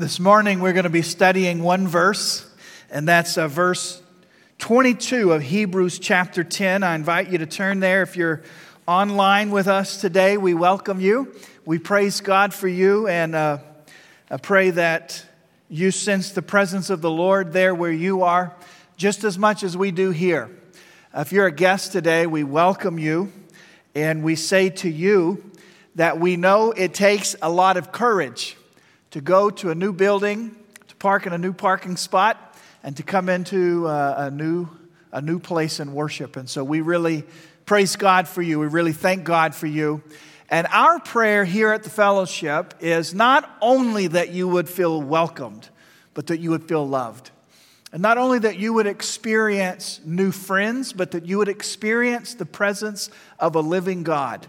This morning we're going to be studying one verse, and that's uh, verse 22 of Hebrews chapter 10. I invite you to turn there. If you're online with us today, we welcome you. We praise God for you, and uh, I pray that you sense the presence of the Lord there where you are, just as much as we do here. If you're a guest today, we welcome you, and we say to you that we know it takes a lot of courage to go to a new building, to park in a new parking spot, and to come into uh, a, new, a new place in worship. And so we really praise God for you. We really thank God for you. And our prayer here at the fellowship is not only that you would feel welcomed, but that you would feel loved. And not only that you would experience new friends, but that you would experience the presence of a living God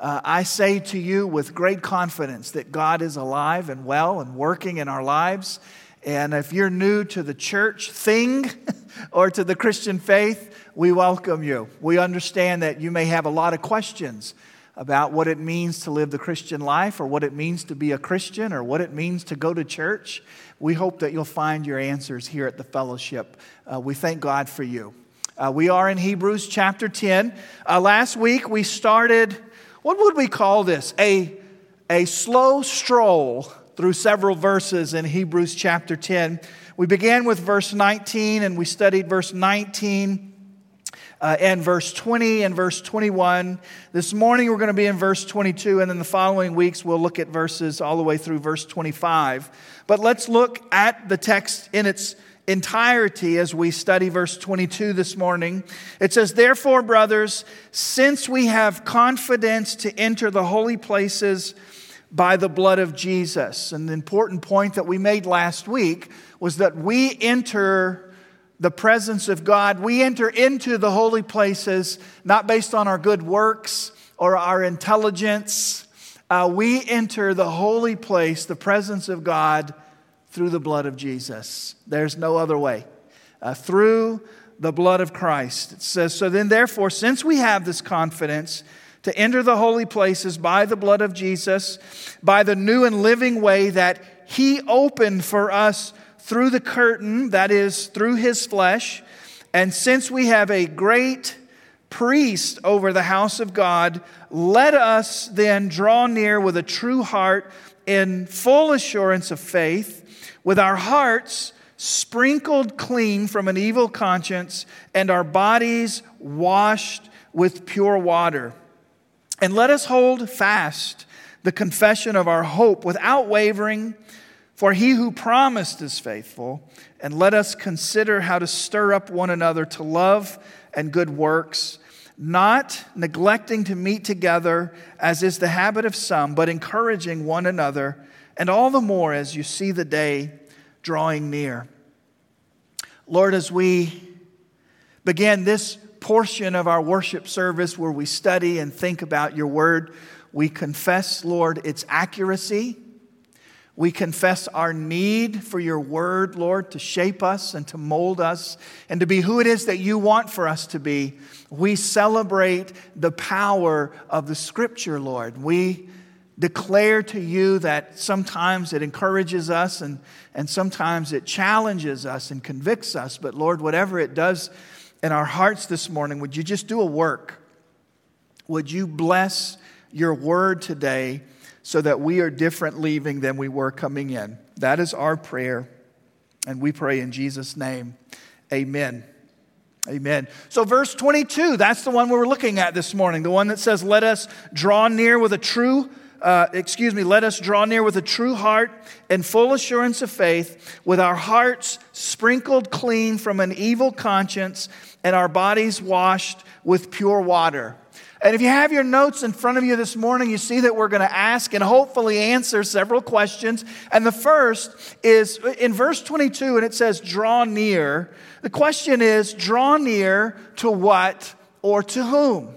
uh, I say to you with great confidence that God is alive and well and working in our lives. And if you're new to the church thing or to the Christian faith, we welcome you. We understand that you may have a lot of questions about what it means to live the Christian life or what it means to be a Christian or what it means to go to church. We hope that you'll find your answers here at the fellowship. Uh, we thank God for you. Uh, we are in Hebrews chapter 10. Uh, last week we started what would we call this? A, a slow stroll through several verses in Hebrews chapter 10. We began with verse 19 and we studied verse 19 uh, and verse 20 and verse 21. This morning we're going to be in verse 22, and in the following weeks we'll look at verses all the way through verse 25. But let's look at the text in its entirety as we study verse 22 this morning. It says, Therefore, brothers, since we have confidence to enter the holy places by the blood of Jesus. And the important point that we made last week was that we enter the presence of God, we enter into the holy places not based on our good works or our intelligence. Uh, we enter the holy place, the presence of God through the blood of Jesus. There's no other way. Uh, through the blood of Christ. It says, So then, therefore, since we have this confidence to enter the holy places by the blood of Jesus, by the new and living way that He opened for us through the curtain, that is, through His flesh, and since we have a great priest over the house of God, let us then draw near with a true heart in full assurance of faith with our hearts sprinkled clean from an evil conscience and our bodies washed with pure water. And let us hold fast the confession of our hope without wavering, for he who promised is faithful. And let us consider how to stir up one another to love and good works, not neglecting to meet together, as is the habit of some, but encouraging one another and all the more as you see the day drawing near. Lord, as we begin this portion of our worship service where we study and think about your word, we confess, Lord, its accuracy. We confess our need for your word, Lord, to shape us and to mold us and to be who it is that you want for us to be. We celebrate the power of the scripture, Lord. We declare to you that sometimes it encourages us and, and sometimes it challenges us and convicts us. But Lord, whatever it does in our hearts this morning, would you just do a work? Would you bless your word today so that we are different leaving than we were coming in? That is our prayer. And we pray in Jesus' name. Amen. Amen. So, verse 22, that's the one we were looking at this morning, the one that says, Let us draw near with a true uh, excuse me, let us draw near with a true heart and full assurance of faith, with our hearts sprinkled clean from an evil conscience and our bodies washed with pure water. And if you have your notes in front of you this morning, you see that we're going to ask and hopefully answer several questions. And the first is in verse 22, and it says, draw near. The question is, draw near to what or to whom?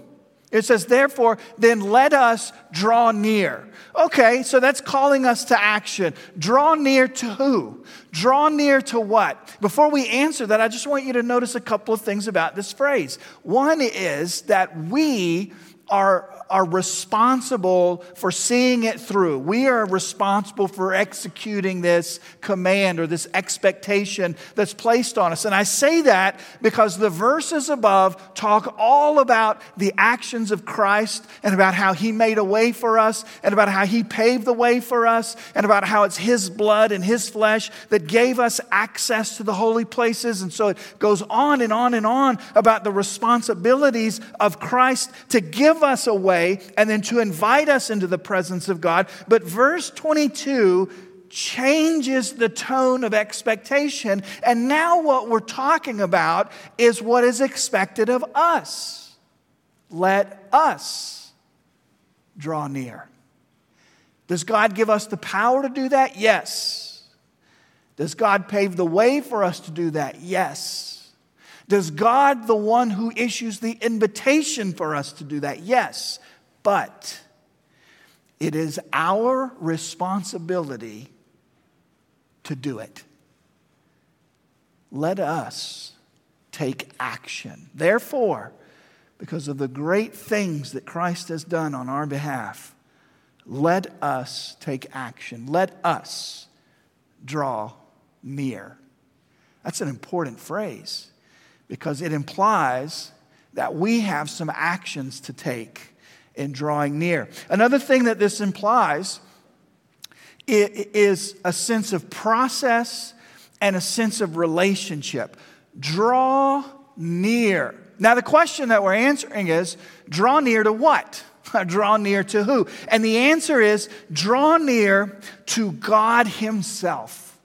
It says, therefore, then let us draw near. Okay, so that's calling us to action. Draw near to who? Draw near to what? Before we answer that, I just want you to notice a couple of things about this phrase. One is that we are are responsible for seeing it through. We are responsible for executing this command or this expectation that's placed on us. And I say that because the verses above talk all about the actions of Christ and about how he made a way for us and about how he paved the way for us and about how it's his blood and his flesh that gave us access to the holy places. And so it goes on and on and on about the responsibilities of Christ to give us a way and then to invite us into the presence of God. But verse 22 changes the tone of expectation. And now what we're talking about is what is expected of us. Let us draw near. Does God give us the power to do that? Yes. Does God pave the way for us to do that? Yes. Does God, the one who issues the invitation for us to do that? Yes. But it is our responsibility to do it. Let us take action. Therefore, because of the great things that Christ has done on our behalf, let us take action. Let us draw near. That's an important phrase because it implies that we have some actions to take in drawing near. Another thing that this implies is a sense of process and a sense of relationship. Draw near. Now, the question that we're answering is draw near to what? draw near to who? And the answer is draw near to God Himself.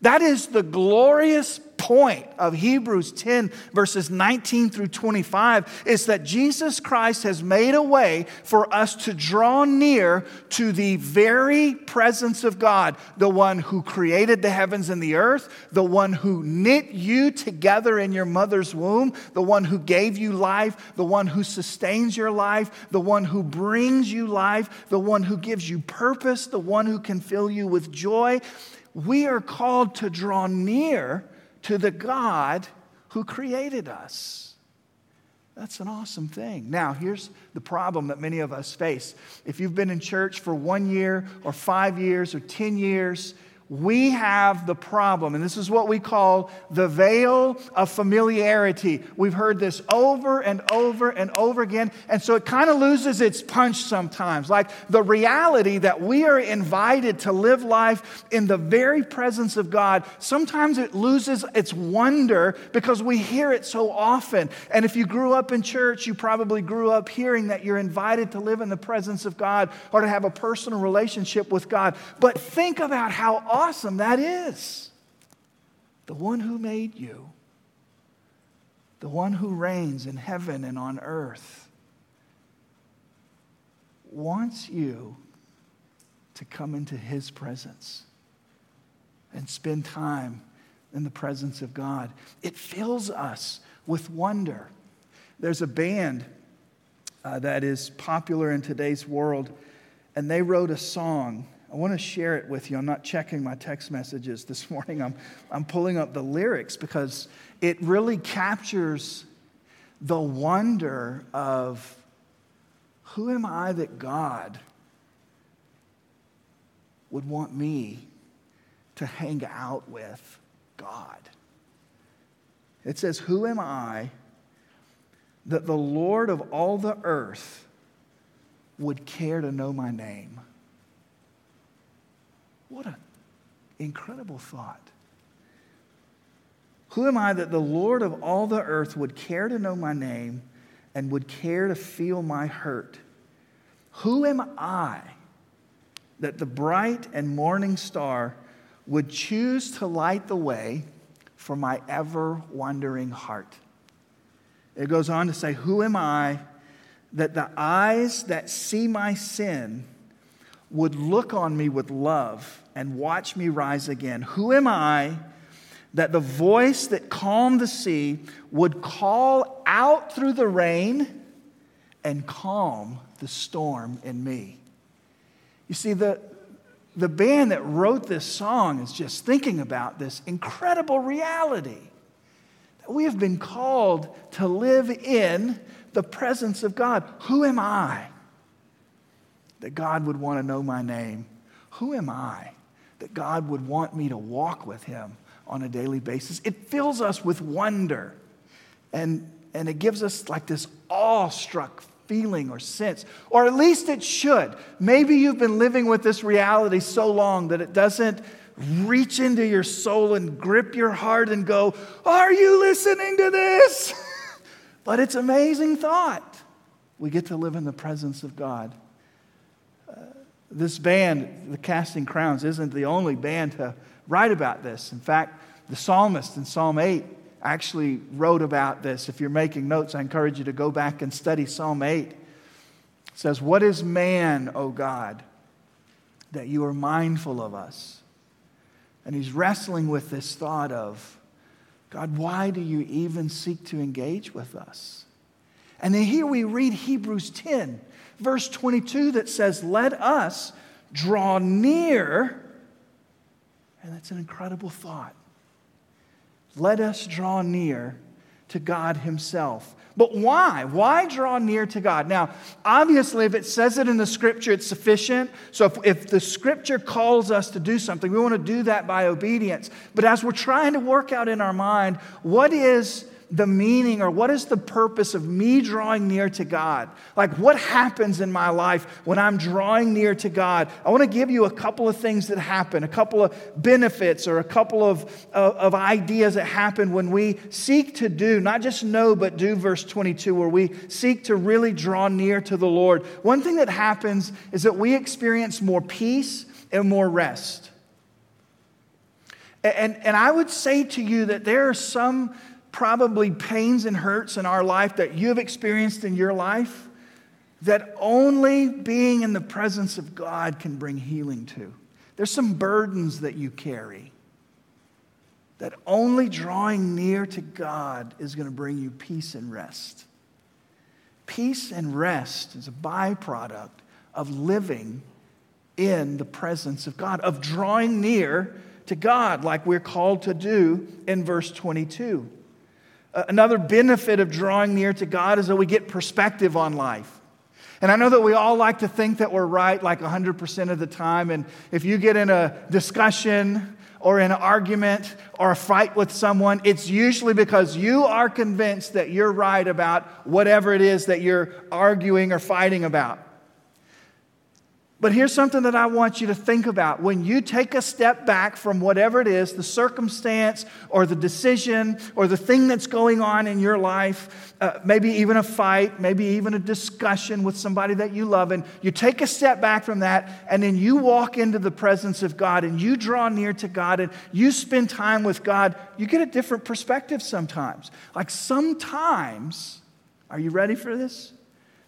That is the glorious point of Hebrews 10, verses 19 through 25, is that Jesus Christ has made a way for us to draw near to the very presence of God, the one who created the heavens and the earth, the one who knit you together in your mother's womb, the one who gave you life, the one who sustains your life, the one who brings you life, the one who gives you purpose, the one who can fill you with joy. We are called to draw near to the God who created us. That's an awesome thing. Now, here's the problem that many of us face. If you've been in church for one year or five years or 10 years, we have the problem, and this is what we call the veil of familiarity. We've heard this over and over and over again, and so it kind of loses its punch sometimes. Like the reality that we are invited to live life in the very presence of God, sometimes it loses its wonder because we hear it so often. And if you grew up in church, you probably grew up hearing that you're invited to live in the presence of God or to have a personal relationship with God. But think about how awesome that is. The one who made you, the one who reigns in heaven and on earth, wants you to come into his presence and spend time in the presence of God. It fills us with wonder. There's a band uh, that is popular in today's world, and they wrote a song I want to share it with you. I'm not checking my text messages this morning. I'm, I'm pulling up the lyrics because it really captures the wonder of who am I that God would want me to hang out with God? It says, Who am I that the Lord of all the earth would care to know my name? What an incredible thought. Who am I that the Lord of all the earth would care to know my name and would care to feel my hurt? Who am I that the bright and morning star would choose to light the way for my ever wandering heart? It goes on to say, Who am I that the eyes that see my sin would look on me with love and watch me rise again? Who am I that the voice that calmed the sea would call out through the rain and calm the storm in me? You see, the, the band that wrote this song is just thinking about this incredible reality that we have been called to live in the presence of God. Who am I? that God would want to know my name? Who am I that God would want me to walk with Him on a daily basis? It fills us with wonder and, and it gives us like this awestruck feeling or sense, or at least it should. Maybe you've been living with this reality so long that it doesn't reach into your soul and grip your heart and go, Are you listening to this? but it's amazing thought. We get to live in the presence of God. This band, the Casting Crowns, isn't the only band to write about this. In fact, the psalmist in Psalm 8 actually wrote about this. If you're making notes, I encourage you to go back and study Psalm 8. It says, What is man, O God, that you are mindful of us? And he's wrestling with this thought of, God, why do you even seek to engage with us? And then here we read Hebrews 10, verse 22, that says, Let us draw near. And that's an incredible thought. Let us draw near to God Himself. But why? Why draw near to God? Now, obviously, if it says it in the scripture, it's sufficient. So, if, if the scripture calls us to do something, we want to do that by obedience. But as we're trying to work out in our mind, what is the meaning or what is the purpose of me drawing near to God? Like, what happens in my life when I'm drawing near to God? I want to give you a couple of things that happen, a couple of benefits or a couple of, of, of ideas that happen when we seek to do, not just know, but do, verse 22, where we seek to really draw near to the Lord. One thing that happens is that we experience more peace and more rest. And, and I would say to you that there are some probably pains and hurts in our life that you've experienced in your life that only being in the presence of God can bring healing to. There's some burdens that you carry that only drawing near to God is going to bring you peace and rest. Peace and rest is a byproduct of living in the presence of God, of drawing near to God, like we're called to do in verse 22. Another benefit of drawing near to God is that we get perspective on life. And I know that we all like to think that we're right like 100% of the time. And if you get in a discussion or an argument or a fight with someone, it's usually because you are convinced that you're right about whatever it is that you're arguing or fighting about. But here's something that I want you to think about. When you take a step back from whatever it is, the circumstance or the decision or the thing that's going on in your life, uh, maybe even a fight, maybe even a discussion with somebody that you love, and you take a step back from that, and then you walk into the presence of God and you draw near to God and you spend time with God, you get a different perspective sometimes. Like sometimes, are you ready for this?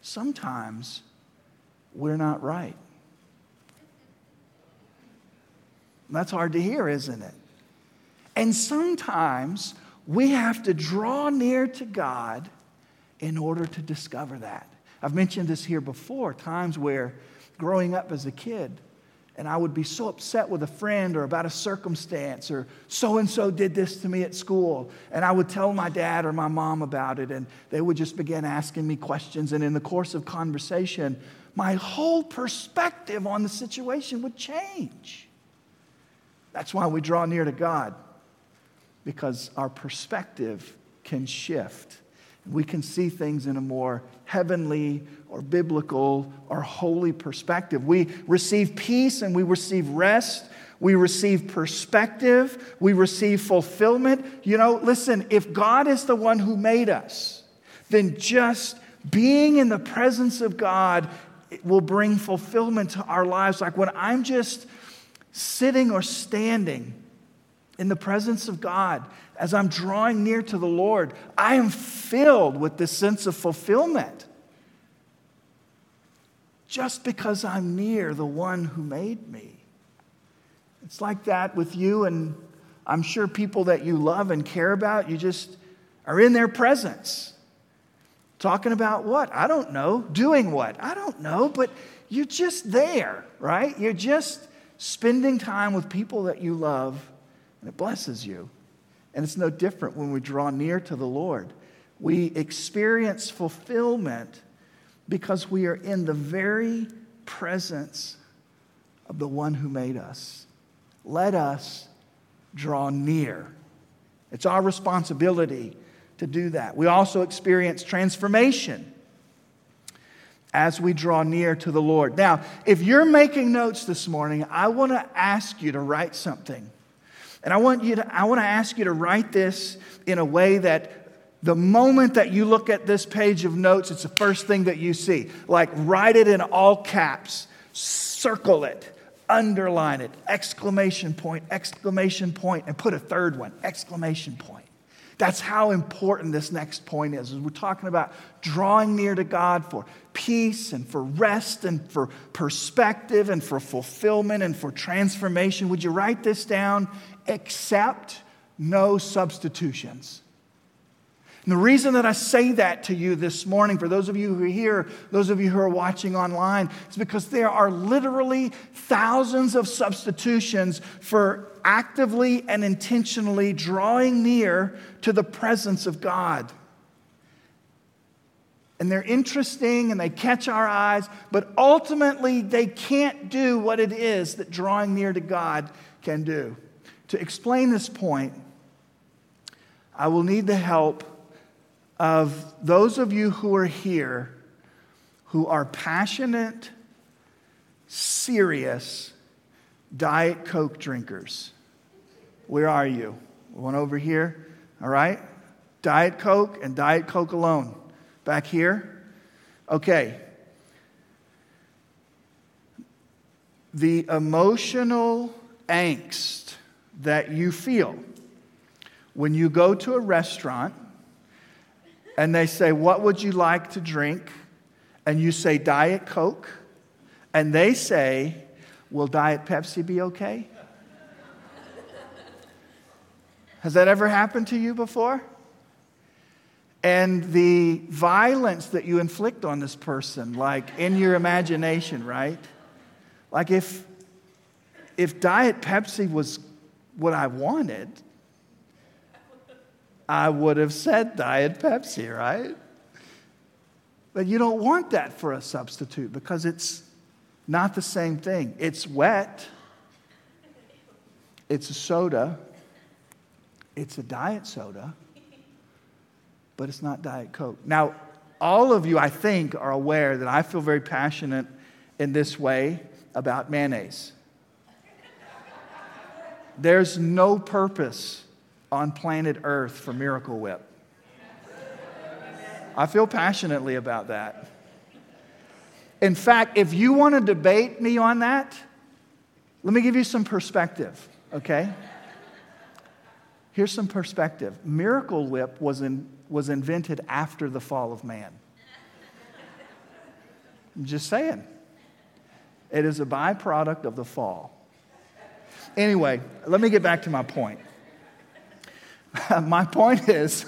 Sometimes we're not right. That's hard to hear, isn't it? And sometimes we have to draw near to God in order to discover that. I've mentioned this here before times where growing up as a kid, and I would be so upset with a friend or about a circumstance, or so and so did this to me at school. And I would tell my dad or my mom about it, and they would just begin asking me questions. And in the course of conversation, my whole perspective on the situation would change. That's why we draw near to God, because our perspective can shift. We can see things in a more heavenly or biblical or holy perspective. We receive peace and we receive rest. We receive perspective. We receive fulfillment. You know, listen, if God is the one who made us, then just being in the presence of God will bring fulfillment to our lives. Like when I'm just sitting or standing in the presence of God, as I'm drawing near to the Lord, I am filled with this sense of fulfillment. Just because I'm near the one who made me. It's like that with you, and I'm sure people that you love and care about, you just are in their presence. Talking about what? I don't know. Doing what? I don't know, but you're just there, right? You're just spending time with people that you love, and it blesses you. And it's no different when we draw near to the Lord. We experience fulfillment because we are in the very presence of the one who made us. Let us draw near. It's our responsibility to do that. We also experience transformation as we draw near to the Lord. Now, if you're making notes this morning, I want to ask you to write something. And I want you to I want to ask you to write this in a way that the moment that you look at this page of notes, it's the first thing that you see. Like write it in all caps, circle it, underline it, exclamation point, exclamation point, and put a third one, exclamation point. That's how important this next point is. We're talking about drawing near to God for peace and for rest and for perspective and for fulfillment and for transformation. Would you write this down? Accept no substitutions. And the reason that I say that to you this morning, for those of you who are here, those of you who are watching online, is because there are literally thousands of substitutions for actively and intentionally drawing near to the presence of God. And they're interesting and they catch our eyes, but ultimately they can't do what it is that drawing near to God can do. To explain this point, I will need the help of those of you who are here who are passionate, serious Diet Coke drinkers. Where are you? One over here, all right? Diet Coke and Diet Coke alone. Back here? Okay. The emotional angst that you feel when you go to a restaurant and they say, What would you like to drink? And you say, Diet Coke. And they say, Will Diet Pepsi be okay? Has that ever happened to you before? And the violence that you inflict on this person, like in your imagination, right? Like if, if Diet Pepsi was what I wanted, I would have said Diet Pepsi, right? But you don't want that for a substitute because it's not the same thing. It's wet, it's a soda, it's a diet soda, but it's not Diet Coke. Now, all of you, I think, are aware that I feel very passionate in this way about mayonnaise. There's no purpose on planet Earth for Miracle Whip. I feel passionately about that. In fact, if you want to debate me on that, let me give you some perspective, okay? Here's some perspective Miracle Whip was, in, was invented after the fall of man. I'm just saying. It is a byproduct of the fall. Anyway, let me get back to my point. My point is,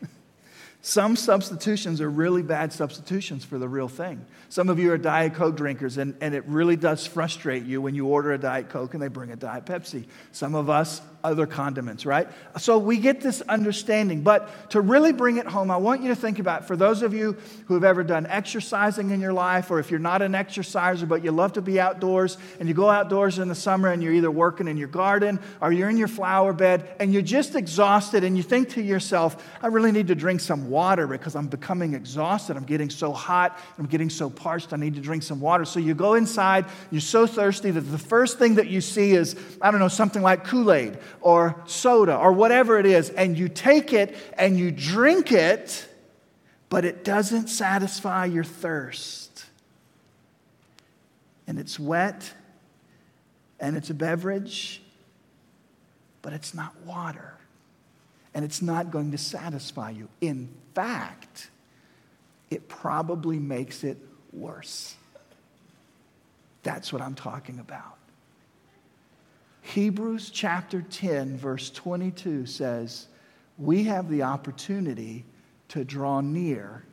some substitutions are really bad substitutions for the real thing. Some of you are Diet Coke drinkers, and, and it really does frustrate you when you order a Diet Coke and they bring a Diet Pepsi. Some of us other condiments, right? So we get this understanding. But to really bring it home, I want you to think about for those of you who have ever done exercising in your life, or if you're not an exerciser but you love to be outdoors and you go outdoors in the summer and you're either working in your garden or you're in your flower bed and you're just exhausted and you think to yourself, I really need to drink some water because I'm becoming exhausted. I'm getting so hot, I'm getting so parched, I need to drink some water. So you go inside, you're so thirsty that the first thing that you see is, I don't know, something like Kool Aid or soda or whatever it is, and you take it and you drink it, but it doesn't satisfy your thirst. And it's wet and it's a beverage, but it's not water. And it's not going to satisfy you. In fact, it probably makes it worse. That's what I'm talking about. Hebrews chapter 10, verse 22 says, We have the opportunity to draw near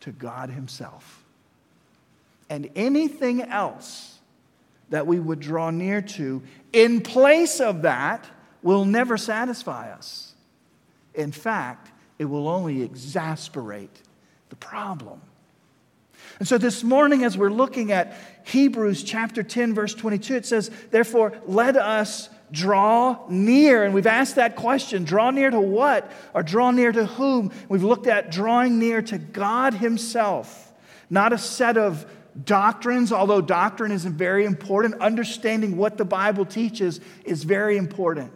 to God Himself. And anything else that we would draw near to in place of that will never satisfy us. In fact, it will only exasperate the problem. And so this morning, as we're looking at Hebrews chapter 10, verse 22, it says, Therefore, let us draw near. And we've asked that question draw near to what? Or draw near to whom? We've looked at drawing near to God Himself, not a set of doctrines, although doctrine is very important. Understanding what the Bible teaches is very important.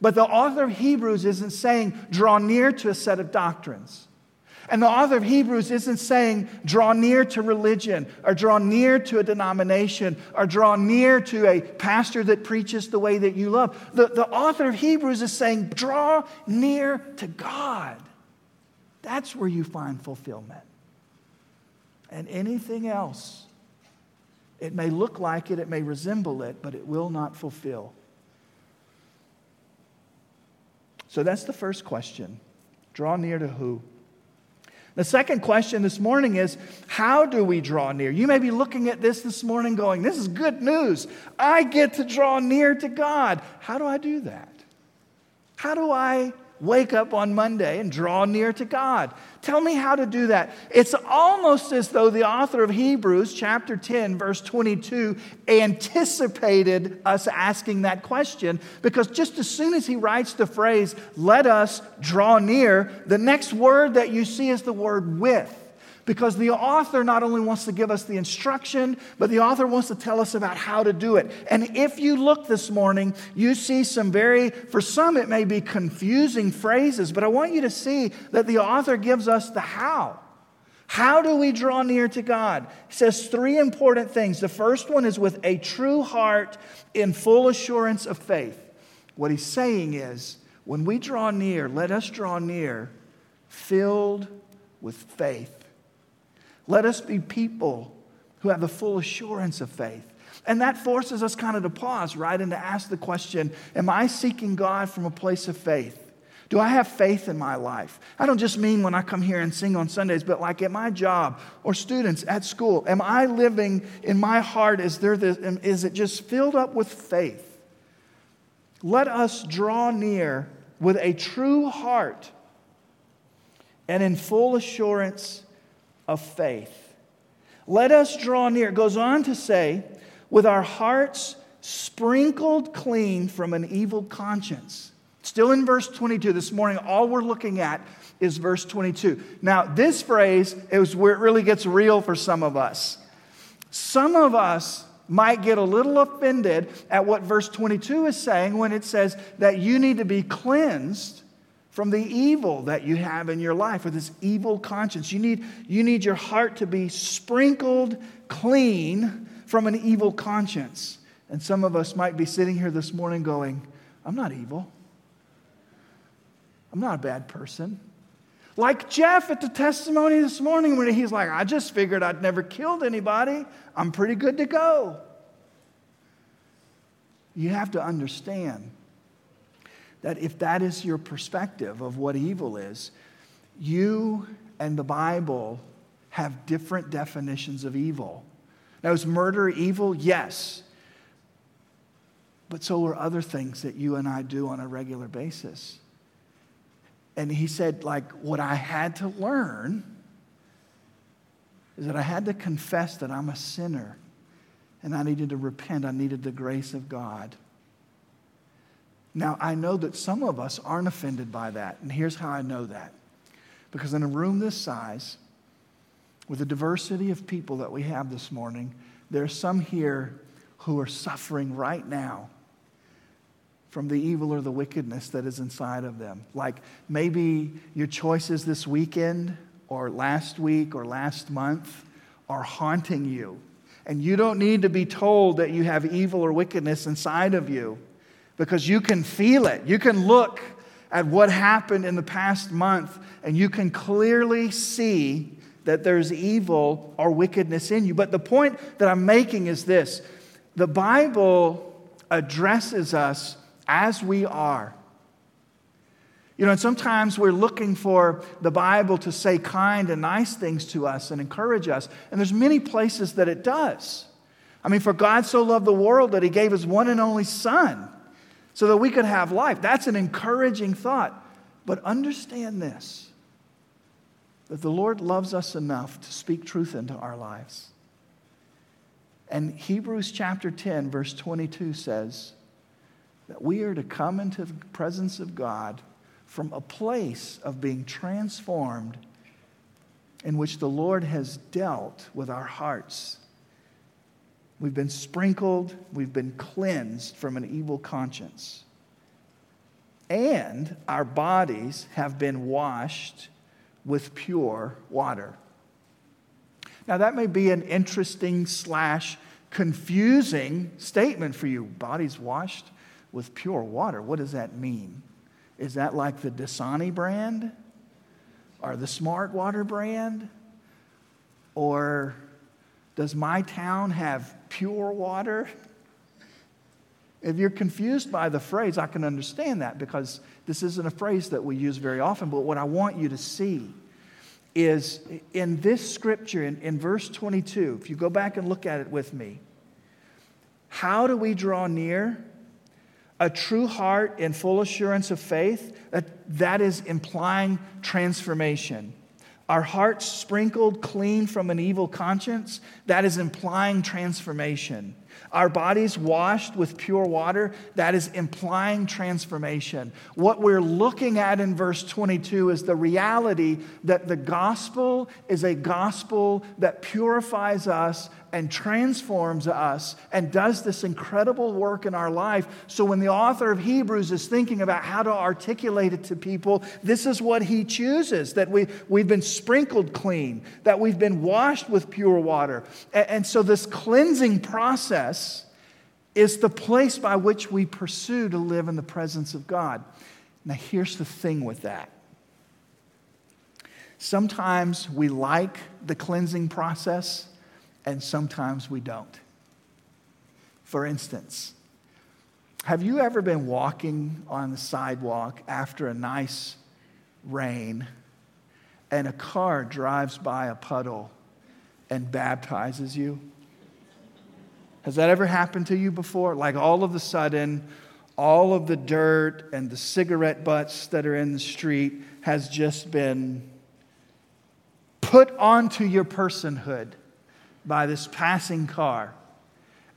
But the author of Hebrews isn't saying draw near to a set of doctrines. And the author of Hebrews isn't saying draw near to religion or draw near to a denomination or draw near to a pastor that preaches the way that you love. The, the author of Hebrews is saying draw near to God. That's where you find fulfillment. And anything else, it may look like it, it may resemble it, but it will not fulfill. So that's the first question. Draw near to who? The second question this morning is how do we draw near? You may be looking at this this morning going, This is good news. I get to draw near to God. How do I do that? How do I wake up on Monday and draw near to God. Tell me how to do that. It's almost as though the author of Hebrews, chapter 10, verse 22, anticipated us asking that question because just as soon as he writes the phrase, let us draw near, the next word that you see is the word with because the author not only wants to give us the instruction, but the author wants to tell us about how to do it. And if you look this morning, you see some very, for some, it may be confusing phrases, but I want you to see that the author gives us the how. How do we draw near to God? He says three important things. The first one is with a true heart in full assurance of faith. What he's saying is, when we draw near, let us draw near filled with faith. Let us be people who have the full assurance of faith. And that forces us kind of to pause, right? And to ask the question Am I seeking God from a place of faith? Do I have faith in my life? I don't just mean when I come here and sing on Sundays, but like at my job or students at school. Am I living in my heart? Is, there this, is it just filled up with faith? Let us draw near with a true heart and in full assurance of faith. Let us draw near. It goes on to say, with our hearts sprinkled clean from an evil conscience. Still in verse 22, this morning, all we're looking at is verse 22. Now, this phrase is where it really gets real for some of us. Some of us might get a little offended at what verse 22 is saying when it says that you need to be cleansed from the evil that you have in your life with this evil conscience. You need, you need your heart to be sprinkled clean from an evil conscience. And some of us might be sitting here this morning going, I'm not evil. I'm not a bad person. Like Jeff at the testimony this morning when he's like, I just figured I'd never killed anybody. I'm pretty good to go. You have to understand that if that is your perspective of what evil is, you and the Bible have different definitions of evil. Now, is murder evil? Yes. But so are other things that you and I do on a regular basis. And he said, like, what I had to learn is that I had to confess that I'm a sinner and I needed to repent. I needed the grace of God. Now, I know that some of us aren't offended by that. And here's how I know that. Because in a room this size, with the diversity of people that we have this morning, there are some here who are suffering right now from the evil or the wickedness that is inside of them. Like maybe your choices this weekend or last week or last month are haunting you. And you don't need to be told that you have evil or wickedness inside of you because you can feel it. You can look at what happened in the past month and you can clearly see that there's evil or wickedness in you. But the point that I'm making is this the Bible addresses us as we are. You know, and sometimes we're looking for the Bible to say kind and nice things to us and encourage us. And there's many places that it does. I mean, for God so loved the world that he gave his one and only Son so that we could have life. That's an encouraging thought. But understand this that the Lord loves us enough to speak truth into our lives. And Hebrews chapter 10, verse 22 says that we are to come into the presence of God from a place of being transformed in which the Lord has dealt with our hearts. We've been sprinkled, we've been cleansed from an evil conscience. And our bodies have been washed with pure water. Now, that may be an interesting slash confusing statement for you. Bodies washed with pure water. What does that mean? Is that like the Dasani brand? Or the Smart Water brand? Or does my town have pure water? If you're confused by the phrase, I can understand that because this isn't a phrase that we use very often. But what I want you to see is in this scripture, in, in verse 22, if you go back and look at it with me, how do we draw near? A true heart in full assurance of faith, that, that is implying transformation. Our hearts sprinkled clean from an evil conscience, that is implying transformation. Our bodies washed with pure water, that is implying transformation. What we're looking at in verse 22 is the reality that the gospel is a gospel that purifies us and transforms us and does this incredible work in our life. So, when the author of Hebrews is thinking about how to articulate it to people, this is what he chooses that we, we've been sprinkled clean, that we've been washed with pure water. And, and so, this cleansing process is the place by which we pursue to live in the presence of God. Now, here's the thing with that. Sometimes we like the cleansing process and sometimes we don't. For instance, have you ever been walking on the sidewalk after a nice rain and a car drives by a puddle and baptizes you? Has that ever happened to you before? Like all of a sudden, all of the dirt and the cigarette butts that are in the street has just been put onto your personhood by this passing car,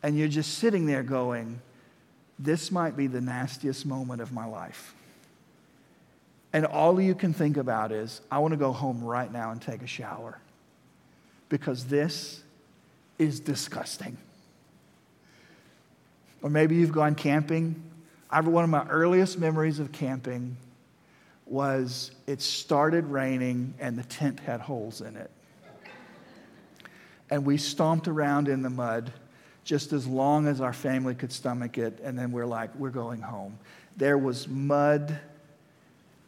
and you're just sitting there going, This might be the nastiest moment of my life. And all you can think about is, I want to go home right now and take a shower because this is disgusting. Or maybe you've gone camping. I one of my earliest memories of camping was it started raining and the tent had holes in it and we stomped around in the mud just as long as our family could stomach it. And then we're like, we're going home. There was mud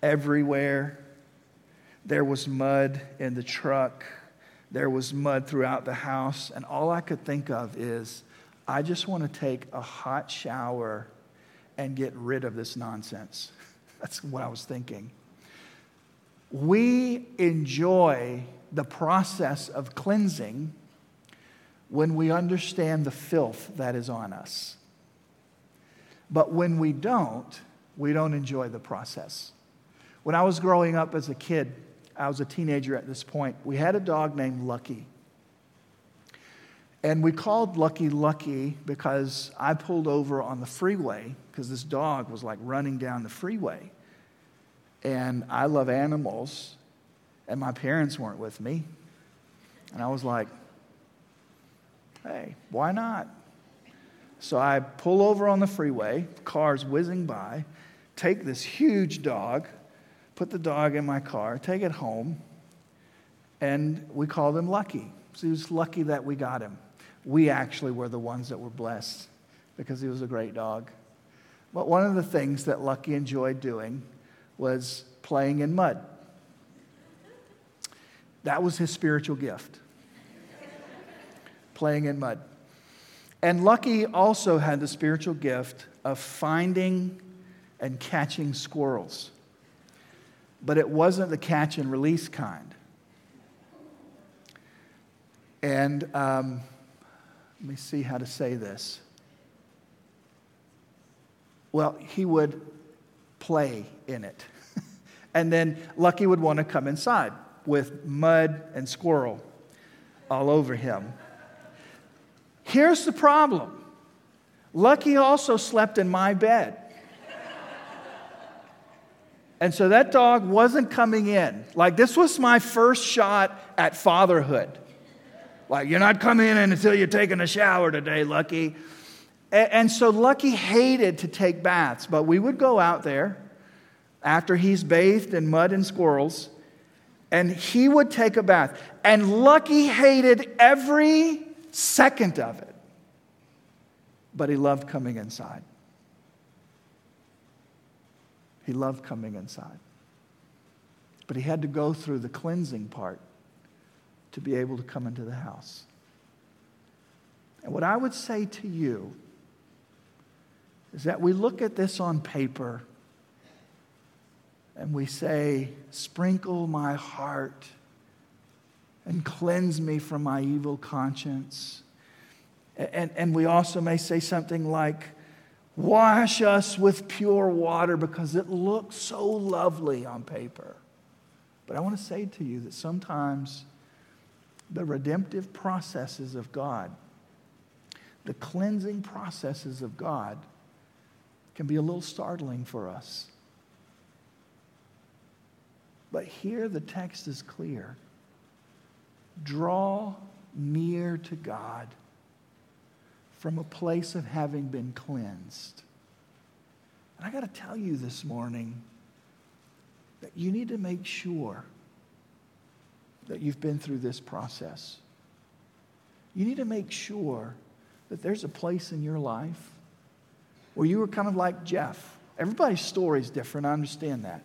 everywhere. There was mud in the truck. There was mud throughout the house. And all I could think of is, I just want to take a hot shower and get rid of this nonsense. That's what I was thinking. We enjoy the process of cleansing when we understand the filth that is on us. But when we don't, we don't enjoy the process. When I was growing up as a kid, I was a teenager at this point, we had a dog named Lucky. And we called Lucky Lucky because I pulled over on the freeway because this dog was like running down the freeway. And I love animals, and my parents weren't with me. And I was like, Hey, why not? So I pull over on the freeway, cars whizzing by, take this huge dog, put the dog in my car, take it home, and we called him Lucky. So he was lucky that we got him. We actually were the ones that were blessed because he was a great dog. But one of the things that Lucky enjoyed doing was playing in mud. That was his spiritual gift playing in mud. And Lucky also had the spiritual gift of finding and catching squirrels. But it wasn't the catch and release kind. And um, let me see how to say this. Well, he would play in it. and then Lucky would want to come inside. with mud and squirrel all over him. Here's the problem Lucky also slept in my bed. And so that dog wasn't coming in. Like, this was my first shot at fatherhood. Like, you're not coming in until you're taking a shower today, Lucky. And so Lucky hated to take baths, but we would go out there after he's bathed in mud and squirrels, and he would take a bath. And Lucky hated every second of it but he loved coming inside. He loved coming inside. But he had to go through the cleansing part to be able to come into the house. And what I would say to you is that we look at this on paper and we say, Sprinkle my heart and cleanse me from my evil conscience. And, and we also may say something like, Wash us with pure water because it looks so lovely on paper. But I want to say to you that sometimes the redemptive processes of God, the cleansing processes of God, can be a little startling for us. But here the text is clear draw near to God from a place of having been cleansed. And I got to tell you this morning that you need to make sure that you've been through this process. You need to make sure that there's a place in your life where you were kind of like Jeff. Everybody's story is different, I understand that.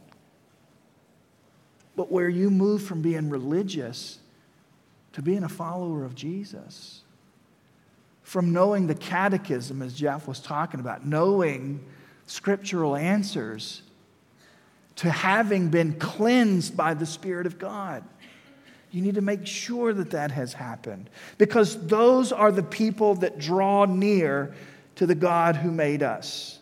But where you move from being religious to being a follower of Jesus from knowing the catechism, as Jeff was talking about, knowing scriptural answers, to having been cleansed by the Spirit of God. You need to make sure that that has happened because those are the people that draw near to the God who made us.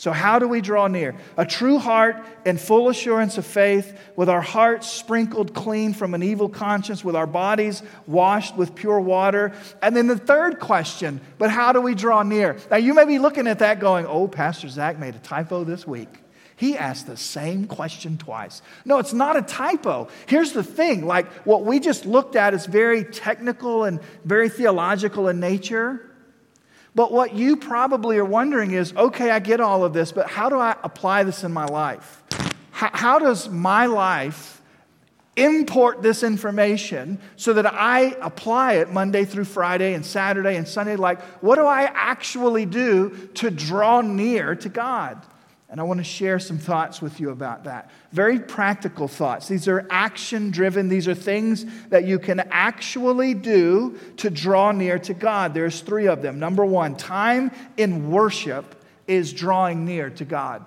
So, how do we draw near? A true heart and full assurance of faith, with our hearts sprinkled clean from an evil conscience, with our bodies washed with pure water. And then the third question, but how do we draw near? Now, you may be looking at that going, oh, Pastor Zach made a typo this week. He asked the same question twice. No, it's not a typo. Here's the thing like what we just looked at is very technical and very theological in nature. But what you probably are wondering is okay, I get all of this, but how do I apply this in my life? How, how does my life import this information so that I apply it Monday through Friday and Saturday and Sunday? Like, what do I actually do to draw near to God? And I want to share some thoughts with you about that. Very practical thoughts. These are action driven, these are things that you can actually do to draw near to God. There's three of them. Number one, time in worship is drawing near to God.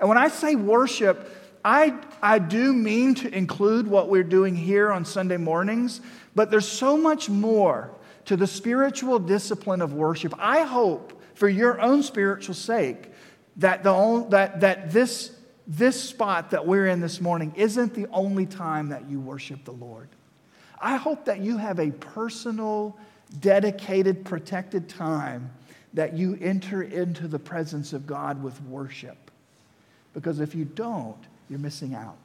And when I say worship, I, I do mean to include what we're doing here on Sunday mornings, but there's so much more to the spiritual discipline of worship. I hope, for your own spiritual sake, that, the only, that, that this, this spot that we're in this morning isn't the only time that you worship the Lord. I hope that you have a personal, dedicated, protected time that you enter into the presence of God with worship. Because if you don't, you're missing out.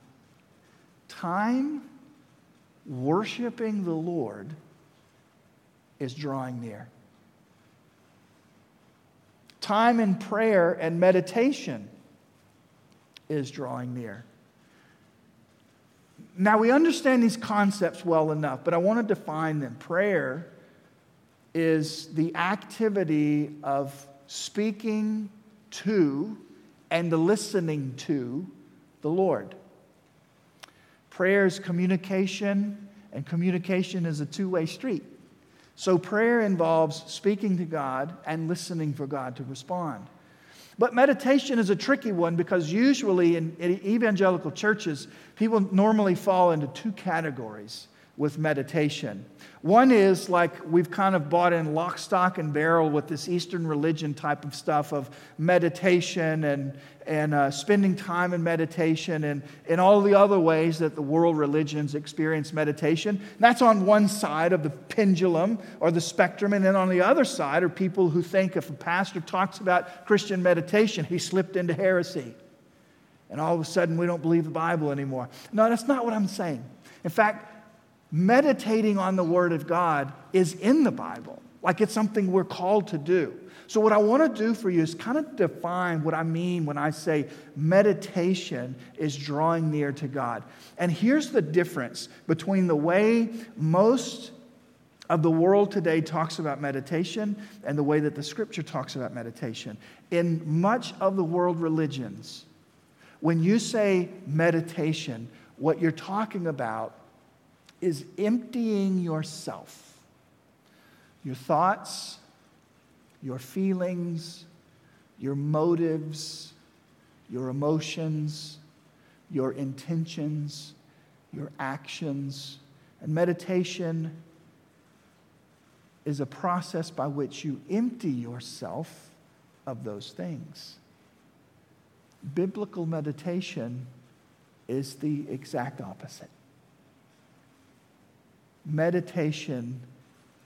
Time worshiping the Lord is drawing near time in prayer and meditation is drawing near. Now, we understand these concepts well enough, but I want to define them. Prayer is the activity of speaking to and listening to the Lord. Prayer is communication, and communication is a two way street. So prayer involves speaking to God and listening for God to respond. But meditation is a tricky one because usually in, evangelical churches, people normally fall into two categories. With meditation. One is like we've kind of bought in lock, stock, and barrel with this Eastern religion type of stuff of meditation and, and uh, spending time in meditation and, and all the other ways that the world religions experience meditation. That's on one side of the pendulum or the spectrum. And then on the other side are people who think if a pastor talks about Christian meditation, he slipped into heresy. And all of a sudden, we don't believe the Bible anymore. No, that's not what I'm saying. In fact, meditating on the Word of God is in the Bible, like it's something we're called to do. So, what I want to do for you is kind of define what I mean when I say meditation is drawing near to God. And here's the difference between the way most of the world today talks about meditation and the way that the scripture talks about meditation. In much of the world religions, when you say meditation, what you're talking about is emptying yourself, your thoughts, your feelings, your motives, your emotions, your intentions, your actions. And meditation is a process by which you empty yourself of those things. Biblical meditation is the exact opposite. Meditation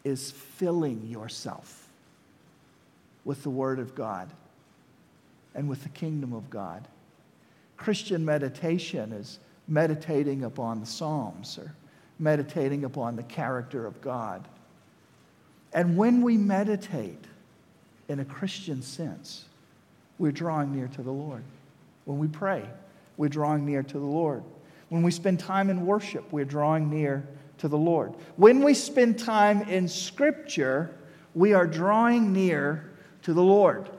is filling yourself with the Word of God and with the kingdom of God. Christian meditation is meditating upon the Psalms or meditating upon the character of God. And when we meditate in a Christian sense, we're drawing near to the Lord. When we pray, we're drawing near to the Lord. When we spend time in worship, we're drawing near to the Lord. When we spend time in Scripture, we are drawing near to the Lord.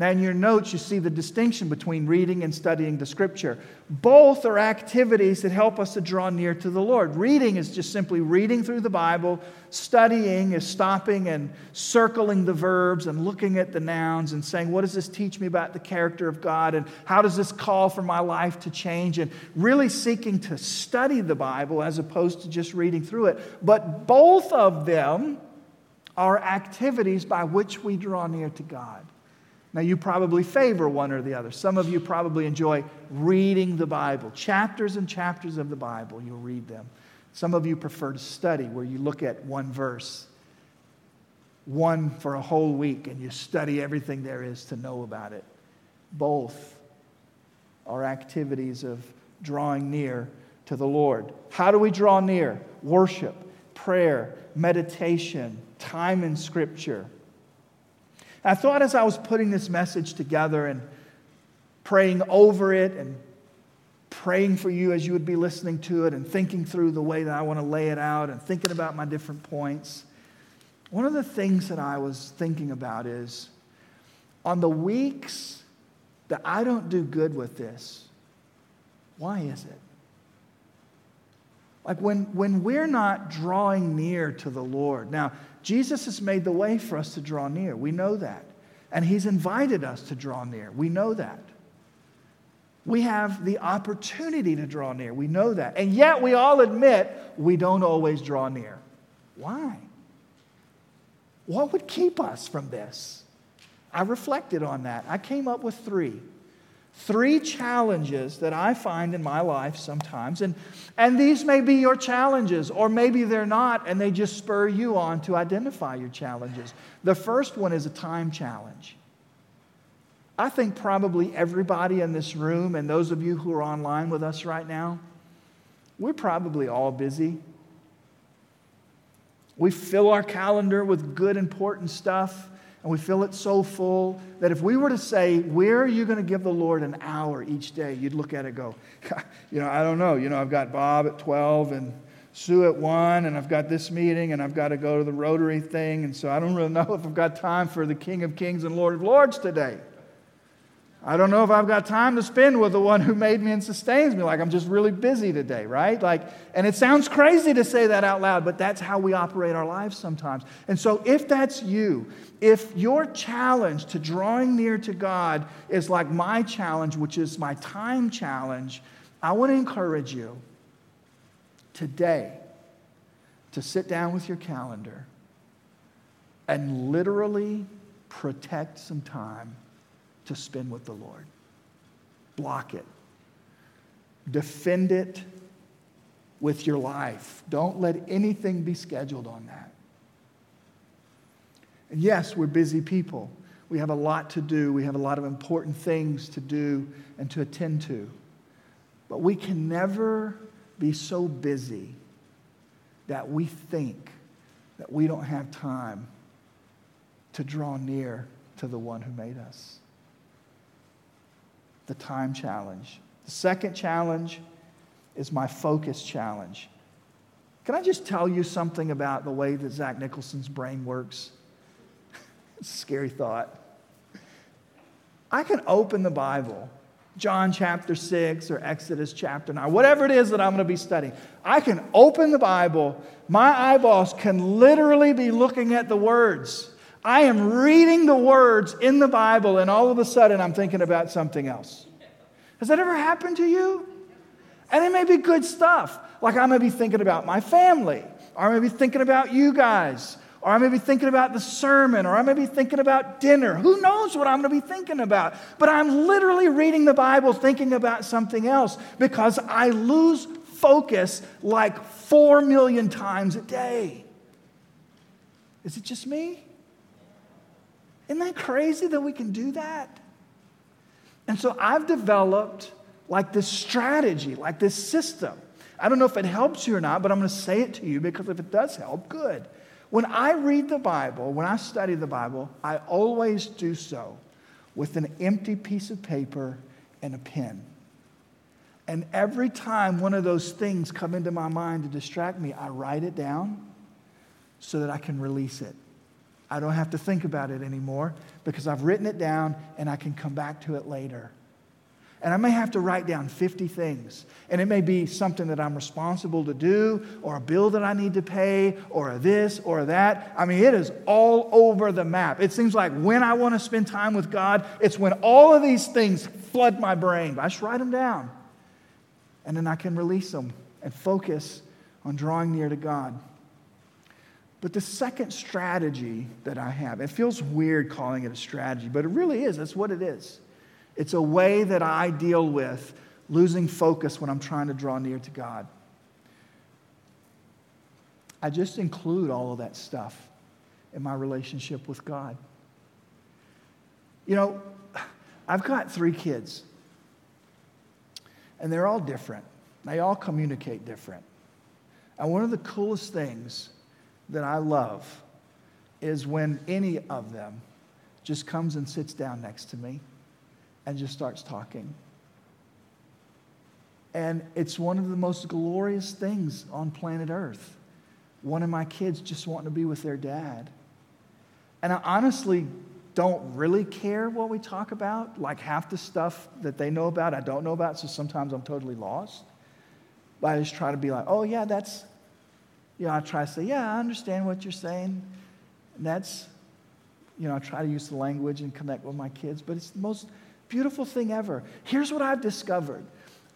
Now, in your notes, you see the distinction between reading and studying the scripture. Both are activities that help us to draw near to the Lord. Reading is just simply reading through the Bible, studying is stopping and circling the verbs and looking at the nouns and saying, What does this teach me about the character of God? And how does this call for my life to change? And really seeking to study the Bible as opposed to just reading through it. But both of them are activities by which we draw near to God. Now, you probably favor one or the other. Some of you probably enjoy reading the Bible, chapters and chapters of the Bible, you'll read them. Some of you prefer to study, where you look at one verse, one for a whole week, and you study everything there is to know about it. Both are activities of drawing near to the Lord. How do we draw near? Worship, prayer, meditation, time in Scripture. I thought as I was putting this message together and praying over it and praying for you as you would be listening to it and thinking through the way that I want to lay it out and thinking about my different points, one of the things that I was thinking about is on the weeks that I don't do good with this, why is it? Like when, when we're not drawing near to the Lord. Now, Jesus has made the way for us to draw near. We know that. And He's invited us to draw near. We know that. We have the opportunity to draw near. We know that. And yet we all admit we don't always draw near. Why? What would keep us from this? I reflected on that. I came up with three three challenges that I find in my life sometimes. And, and these may be your challenges, or maybe they're not, and they just spur you on to identify your challenges. The first one is a time challenge. I think probably everybody in this room, and those of you who are online with us right now, we're probably all busy. We fill our calendar with good, important stuff and we fill it so full that if we were to say, Where are you going to give the Lord an hour each day? You'd look at it go, You know, I don't know. You know, I've got Bob at 12 and Sue at 1, and I've got this meeting, and I've got to go to the Rotary thing, and so I don't really know if I've got time for the King of Kings and Lord of Lords today. I don't know if I've got time to spend with the one who made me and sustains me. Like, I'm just really busy today, right? Like, and it sounds crazy to say that out loud, but that's how we operate our lives sometimes. And so, if that's you, if your challenge to drawing near to God is like my challenge, which is my time challenge, I want to encourage you today to sit down with your calendar and literally protect some time to spend with the Lord. Block it. Defend it with your life. Don't let anything be scheduled on that. And yes, we're busy people. We have a lot to do. We have a lot of important things to do and to attend to. But we can never be so busy that we think that we don't have time to draw near to the one who made us. The time challenge. The second challenge is my focus challenge. Can I just tell you something about the way that Zach Nicholson's brain works? it's a scary thought. I can open the Bible, John chapter 6 or Exodus chapter 9, whatever it is that I'm going to be studying. I can open the Bible, my eyeballs can literally be looking at the words. I am reading the words in the Bible, and all of a sudden I'm thinking about something else. Has that ever happened to you? And it may be good stuff. Like I may be thinking about my family, or I may be thinking about you guys, or I may be thinking about the sermon, or I may be thinking about dinner. Who knows what I'm going to be thinking about? But I'm literally reading the Bible thinking about something else because I lose focus like four million times a day. Is it just me? Isn't that crazy that we can do that? And so I've developed like this strategy, like this system. I don't know if it helps you or not, but I'm going to say it to you because if it does help, good. When I read the Bible, when I study the Bible, I always do so with an empty piece of paper and a pen. And every time one of those things come into my mind to distract me, I write it down so that I can release it. I don't have to think about it anymore because I've written it down and I can come back to it later. And I may have to write down 50 things. And it may be something that I'm responsible to do, or a bill that I need to pay, or this or that. I mean, it is all over the map. It seems like when I want to spend time with God, it's when all of these things flood my brain. I just write them down. And then I can release them and focus on drawing near to God. But the second strategy that I have, it feels weird calling it a strategy, but it really is. That's what it is. It's a way that I deal with losing focus when I'm trying to draw near to God. I just include all of that stuff in my relationship with God. You know, I've got three kids, and they're all different. They all communicate different. And one of the coolest things that I love is when any of them just comes and sits down next to me and just starts talking. And it's one of the most glorious things on planet Earth. One of my kids just wanting to be with their dad. And I honestly don't really care what we talk about. Like half the stuff that they know about, I don't know about, so sometimes I'm totally lost. But I just try to be like, oh, yeah, that's, you know, I try to say, yeah, I understand what you're saying. And that's, you know, I try to use the language and connect with my kids, but it's the most beautiful thing ever. Here's what I've discovered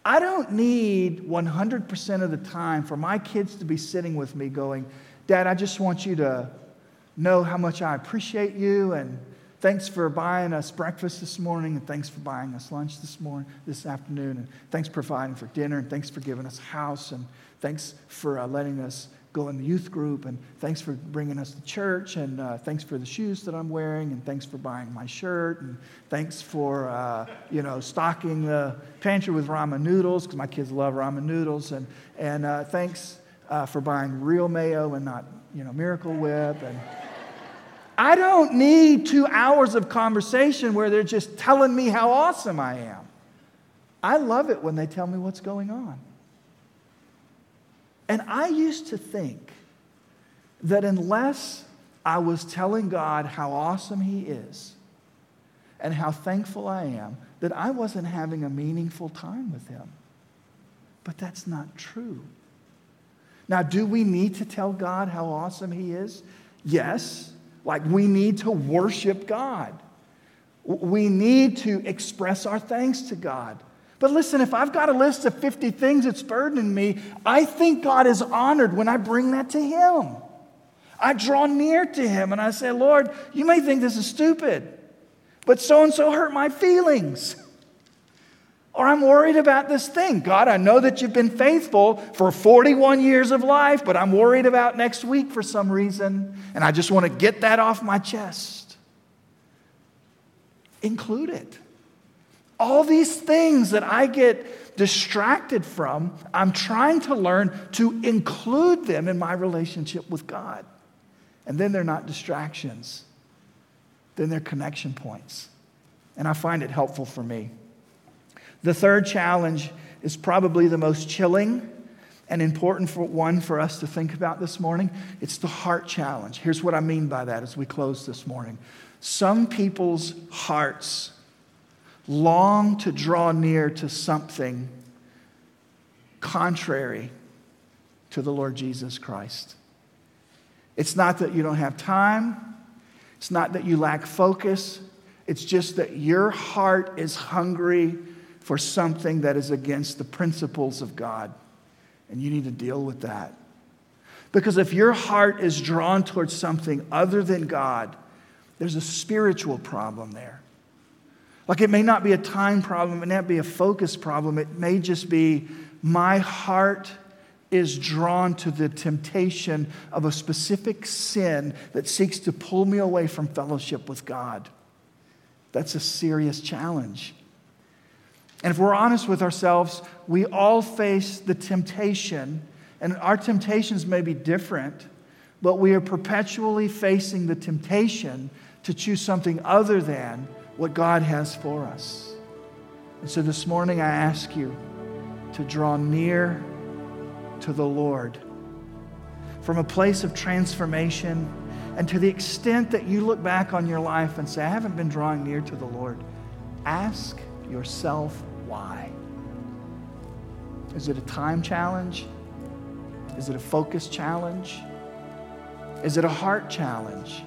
I don't need 100% of the time for my kids to be sitting with me going, Dad, I just want you to know how much I appreciate you and thanks for buying us breakfast this morning and thanks for buying us lunch this morning this afternoon and thanks for providing for dinner and thanks for giving us a house and thanks for uh, letting us go in the youth group, and thanks for bringing us to church, and uh, thanks for the shoes that I'm wearing, and thanks for buying my shirt, and thanks for, uh, you know, stocking the pantry with ramen noodles, because my kids love ramen noodles, and, and uh, thanks uh, for buying real mayo and not, you know, Miracle Whip, and I don't need two hours of conversation where they're just telling me how awesome I am. I love it when they tell me what's going on. And I used to think that unless I was telling God how awesome He is and how thankful I am, that I wasn't having a meaningful time with Him. But that's not true. Now, do we need to tell God how awesome He is? Yes. Like we need to worship God. We need to express our thanks to God. But listen, if I've got a list of 50 things that's burdening me, I think God is honored when I bring that to Him. I draw near to Him and I say, Lord, you may think this is stupid, but so and so hurt my feelings. Or I'm worried about this thing. God, I know that you've been faithful for 41 years of life, but I'm worried about next week for some reason, and I just want to get that off my chest. Include it. All these things that I get distracted from, I'm trying to learn to include them in my relationship with God. And then they're not distractions, then they're connection points. And I find it helpful for me. The third challenge is probably the most chilling and important for one for us to think about this morning. It's the heart challenge. Here's what I mean by that as we close this morning. Some people's hearts long to draw near to something contrary to the Lord Jesus Christ. It's not that you don't have time, it's not that you lack focus, it's just that your heart is hungry for something that is against the principles of God. And you need to deal with that. Because if your heart is drawn towards something other than God, there's a spiritual problem there. Like it may not be a time problem, it may not be a focus problem, it may just be my heart is drawn to the temptation of a specific sin that seeks to pull me away from fellowship with God. That's a serious challenge. And if we're honest with ourselves, we all face the temptation, and our temptations may be different, but we are perpetually facing the temptation to choose something other than what God has for us. And so this morning, I ask you to draw near to the Lord from a place of transformation. And to the extent that you look back on your life and say, I haven't been drawing near to the Lord, ask yourself why. Is it a time challenge? Is it a focus challenge? Is it a heart challenge?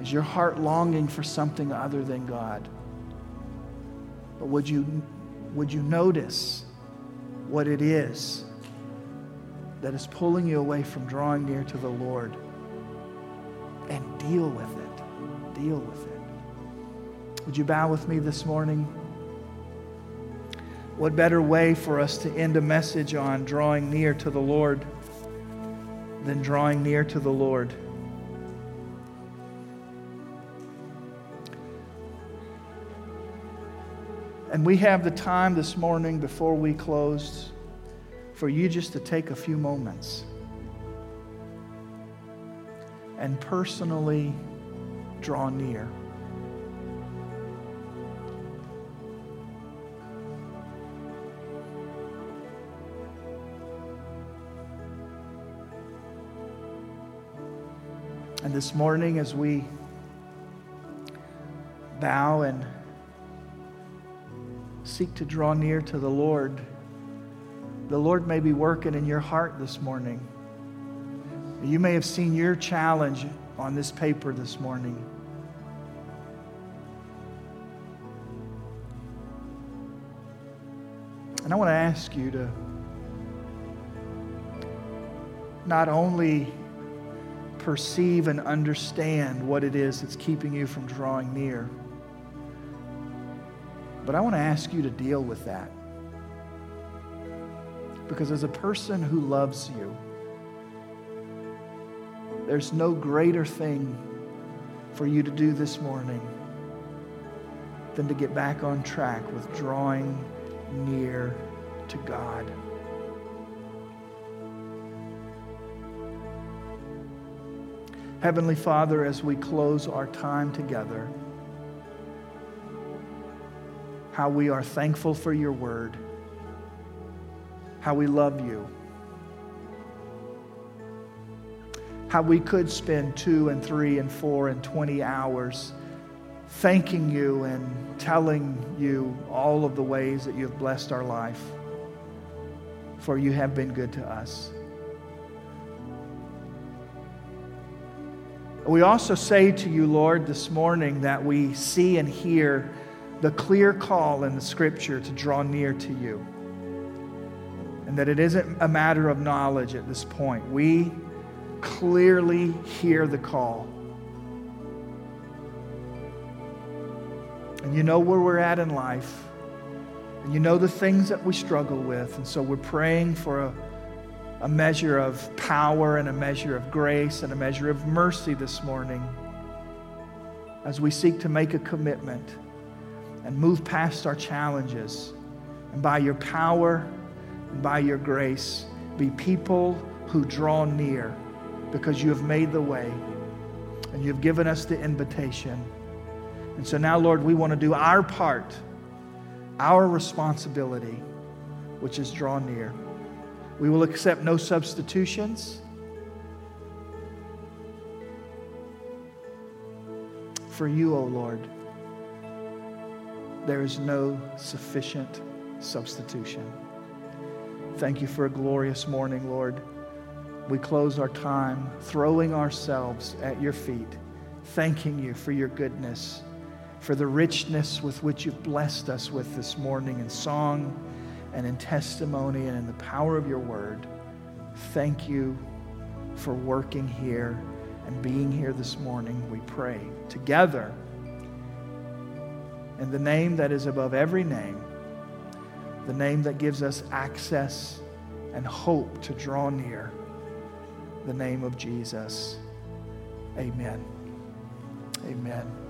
Is your heart longing for something other than God? But would you, would you notice what it is that is pulling you away from drawing near to the Lord? And deal with it. Deal with it. Would you bow with me this morning? What better way for us to end a message on drawing near to the Lord than drawing near to the Lord? And we have the time this morning before we close for you just to take a few moments and personally draw near. And this morning, as we bow and seek to draw near to the Lord, the Lord may be working in your heart this morning. You may have seen your challenge on this paper this morning. And I want to ask you to not only perceive and understand what it is that's keeping you from drawing near but I want to ask you to deal with that. Because as a person who loves you, there's no greater thing for you to do this morning than to get back on track with drawing near to God. Heavenly Father, as we close our time together, how we are thankful for your word, how we love you, how we could spend two and three and four and 20 hours thanking you and telling you all of the ways that you've blessed our life, for you have been good to us. We also say to you, Lord, this morning that we see and hear the clear call in the scripture to draw near to you. And that it isn't a matter of knowledge at this point. We clearly hear the call. And you know where we're at in life. And you know the things that we struggle with. And so we're praying for a, a measure of power and a measure of grace and a measure of mercy this morning as we seek to make a commitment and move past our challenges. And by your power and by your grace, be people who draw near because you have made the way and you've given us the invitation. And so now, Lord, we want to do our part, our responsibility, which is draw near. We will accept no substitutions. For you, O oh Lord, there is no sufficient substitution. Thank you for a glorious morning, Lord. We close our time throwing ourselves at your feet, thanking you for your goodness for the richness with which you've blessed us with this morning in song and in testimony and in the power of your word. Thank you for working here and being here this morning. We pray together in the name that is above every name, the name that gives us access and hope to draw near, the name of Jesus. Amen. Amen.